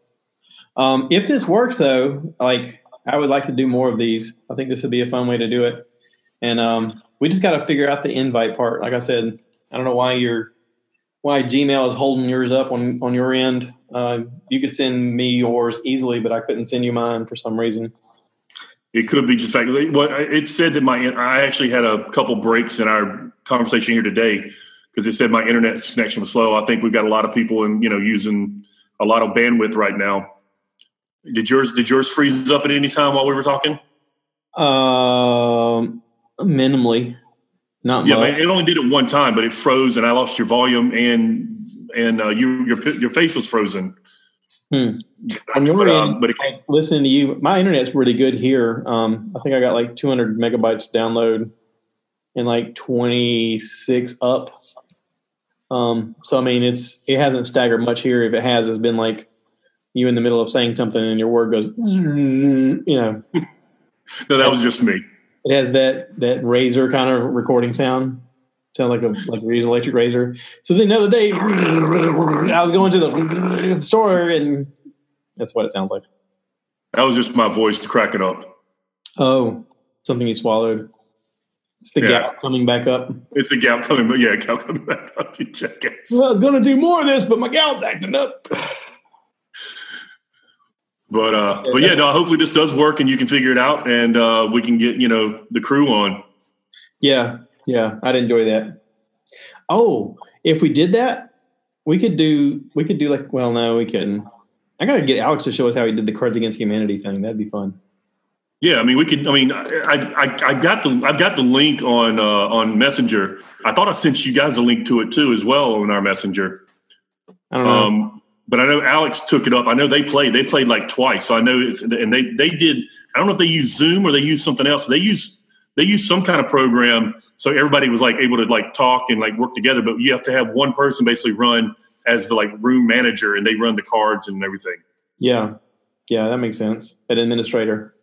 Um, if this works, though, like I would like to do more of these. I think this would be a fun way to do it. And um, we just got to figure out the invite part. Like I said, I don't know why you're why Gmail is holding yours up on on your end. Uh, you could send me yours easily, but I couldn't send you mine for some reason. It could be just fact. Well, it said that my I actually had a couple breaks in our conversation here today because it said my internet connection was slow. I think we've got a lot of people and you know using a lot of bandwidth right now. Did yours did yours freeze up at any time while we were talking? Um, minimally, not yeah. Much. It only did it one time, but it froze, and I lost your volume and and uh, you your your face was frozen. Hmm. On your but, um, end, but it, listening to you, my internet's really good here. Um, I think I got like 200 megabytes download and like 26 up. Um, so I mean, it's it hasn't staggered much here. If it has, it's been like you in the middle of saying something and your word goes, *laughs* you know. *laughs* no, that was just me. It has that that razor kind of recording sound sound like a like a electric razor. So then the other day, I was going to the store, and that's what it sounds like. That was just my voice cracking up. Oh, something you swallowed. It's the yeah. gout coming back up. It's the gout coming, but yeah, gout coming back up. *laughs* You jackass. Well, I was going to do more of this, but my gout's acting up. But uh, but yeah, no. Hopefully this does work, and you can figure it out, and uh, we can get you know the crew on. Yeah, yeah, I'd enjoy that. Oh, if we did that, we could do we could do like well, no, we couldn't. I gotta get Alex to show us how he did the Cards Against Humanity thing. That'd be fun. Yeah, I mean, we could. I mean, I, I, I got the I've got the link on uh, on Messenger. I thought I sent you guys a link to it too as well on our Messenger. I don't know. Um, but I know Alex took it up. I know they played. They played like twice. So I know, it's, and they they did. I don't know if they used Zoom or they used something else. They used they used some kind of program so everybody was like able to like talk and like work together but you have to have one person basically run as the like room manager and they run the cards and everything. Yeah. Yeah that makes sense. An administrator.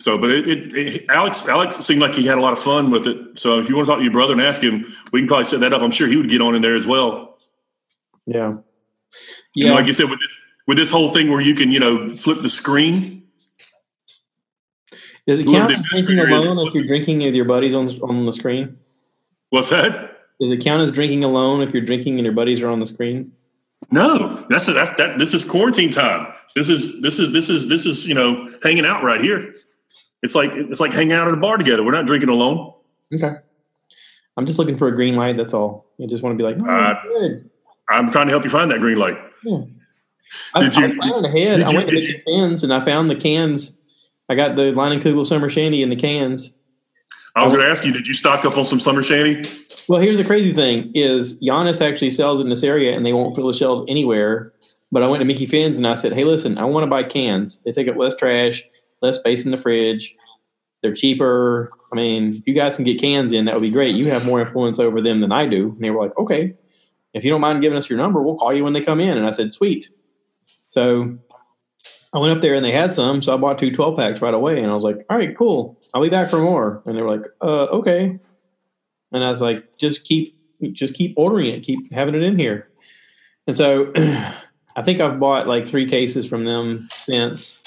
So but it, it, it, alex alex seemed like he had a lot of fun with it. So if you want to talk to your brother and ask him we can probably set that up. I'm sure he would get on in there as well. Yeah. Yeah. and like you said with this, with this whole thing where you can you know flip the screen does it count as drinking alone if you're drinking with your buddies on on the screen? What's that? Does it count as drinking alone if you're drinking and your buddies are on the screen? No, that's that's that. This is quarantine time. This is this is this is this is you know hanging out right here. It's like it's like hanging out at a bar together. We're not drinking alone. Okay. I'm just looking for a green light. That's all. I just want to be like, oh, uh, good. I'm trying to help you find that green light. Yeah. Did I, you, I ahead. Did I went to the cans and I found the cans I got the Leinenkugel Summer Shandy in the cans. I was going to ask you, did you stock up on some Summer Shandy? Well, here's the crazy thing: is Giannis actually sells in this area, and they won't fill the shelves anywhere. But I went to Mickey Finn's and I said, "Hey, listen, I want to buy cans. They take up less trash, less space in the fridge. They're cheaper. I mean, if you guys can get cans in, that would be great. You have more influence over them than I do." And they were like, "Okay, if you don't mind giving us your number, we'll call you when they come in." And I said, "Sweet." So I went up there and they had some, so I bought two 12 packs right away. And I was like, all right, cool. I'll be back for more. And they were like, uh, okay. And I was like, just keep, just keep ordering it, keep having it in here. And so *clears throat* I think I've bought like three cases from them since.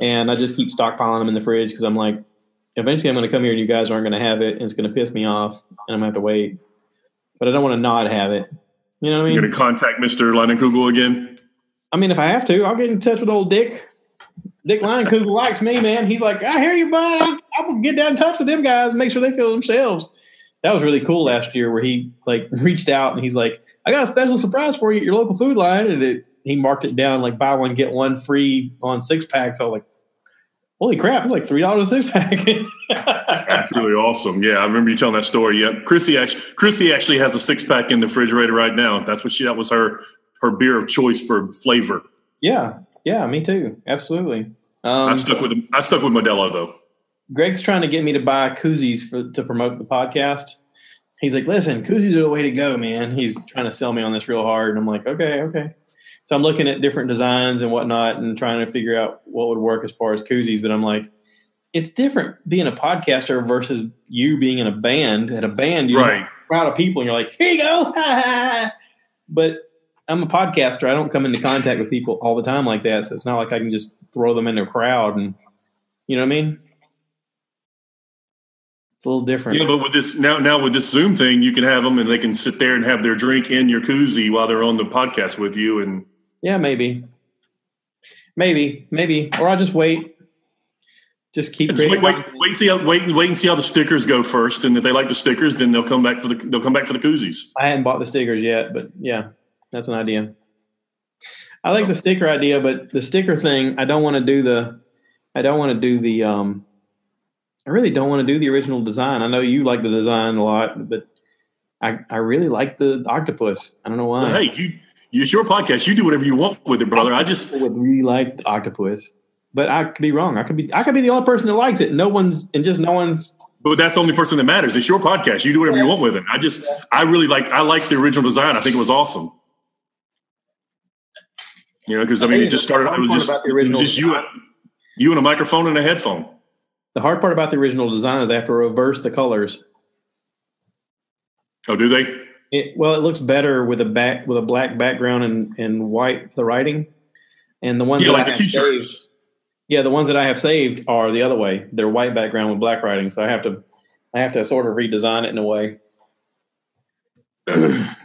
And I just keep stockpiling them in the fridge because I'm like, eventually I'm going to come here and you guys aren't going to have it. And it's going to piss me off and I'm going to have to wait. But I don't want to not have it. You know what I mean? You're going to contact Mr. Leinenkugel again? I mean, if I have to, I'll get in touch with old Dick. Dick Leinenkugel likes me, man. He's like, I hear you, bud. I'm, I'm gonna get down in touch with them guys, make sure they feel themselves. That was really cool last year, where he like *laughs* reached out and he's like, I got a special surprise for you at your local food line, and it he marked it down like buy one get one free on six packs. I was like, holy crap! It's like three dollars a six pack. That's *laughs* really awesome. Yeah, I remember you telling that story. Yeah, Chrissy actually, Chrissy actually has a six pack in the refrigerator right now. That's what she. That was her her beer of choice for flavor. Yeah, yeah, me too. Absolutely. Um, I stuck with I stuck with Modelo though. Greg's trying to get me to buy koozies for to promote the podcast. He's like, "Listen, koozies are the way to go, man." He's trying to sell me on this real hard, and I'm like, "Okay, okay." So I'm looking at different designs and whatnot, and trying to figure out what would work as far as koozies. But I'm like, it's different being a podcaster versus you being in a band. At a band, you're right. a crowd of people, and you're like, "Here you go." *laughs* but I'm a podcaster. I don't come into contact with people all the time like that, so it's not like I can just throw them in a crowd and you know what I mean. It's a little different. Yeah, but with this now, now with this Zoom thing, you can have them and they can sit there and have their drink in your koozie while they're on the podcast with you. And yeah, maybe, maybe, maybe, or I'll just wait. Just keep just wait, wait, wait, and see how wait, wait and see how the stickers go first, and if they like the stickers, then they'll come back for the they'll come back for the koozies. I hadn't bought the stickers yet, but yeah, that's an idea. I like the sticker idea, but the sticker thing, I don't want to do the, I don't want to do the, um, I really don't want to do the original design. I know you like the design a lot, but I, I really like the octopus. I don't know why. Well, hey, you, it's your podcast. You do whatever you want with it, brother. I just would really like the octopus, but I could be wrong. I could be, I could be the only person that likes it. No one's, and just no one's. But that's the only person that matters. It's your podcast. You do whatever you want with it. I just, I really like, I like the original design. I think it was awesome. You know, because I mean, it just started. It was just, it was just you, you and a microphone and a headphone. The hard part about the original design is they have to reverse the colors. Oh, do they? It, well, it looks better with a back with a black background and, and white for the writing. And the ones yeah, that like I the t-shirts. Saved, yeah, the ones that I have saved are the other way. They're white background with black writing, so I have to I have to sort of redesign it in a way. *clears throat* I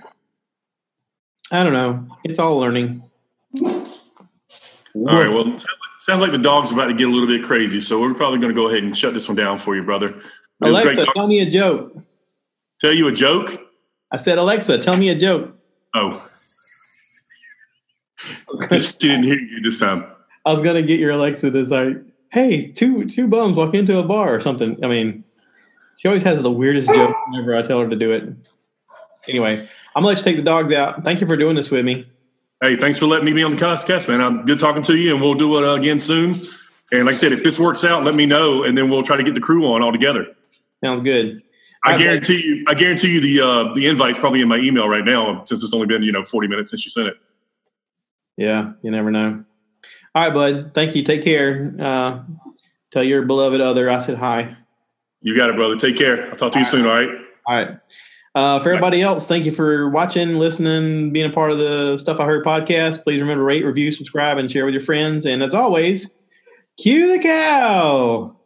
don't know. It's all learning. All right. Well, sounds like the dog's about to get a little bit crazy, so we're probably going to go ahead and shut this one down for you, brother. Alexa, tell me a joke. Tell you a joke? I said, Alexa, tell me a joke. Oh. *laughs* she didn't hear you this time. I was gonna get your Alexa to like, hey, two two bums walk into a bar or something. I mean, she always has the weirdest joke whenever I tell her to do it. Anyway, I'm gonna let you take the dogs out. Thank you for doing this with me. Hey, thanks for letting me be on the cast, man. I'm good talking to you, and we'll do it uh, again soon. And like I said, if this works out, let me know, and then we'll try to get the crew on all together. Sounds good. I guarantee you. I guarantee you the uh, the invite's probably in my email right now, since it's only been you know 40 minutes since you sent it. Yeah, you never know. All right, bud. Thank you. Take care. Uh, tell your beloved other I said hi. You got it, brother. Take care. I'll talk to you soon. All right. All right. Uh, for everybody else, thank you for watching, listening, being a part of the Stuff I Heard podcast. Please remember rate, review, subscribe, and share with your friends. And as always, cue the cow.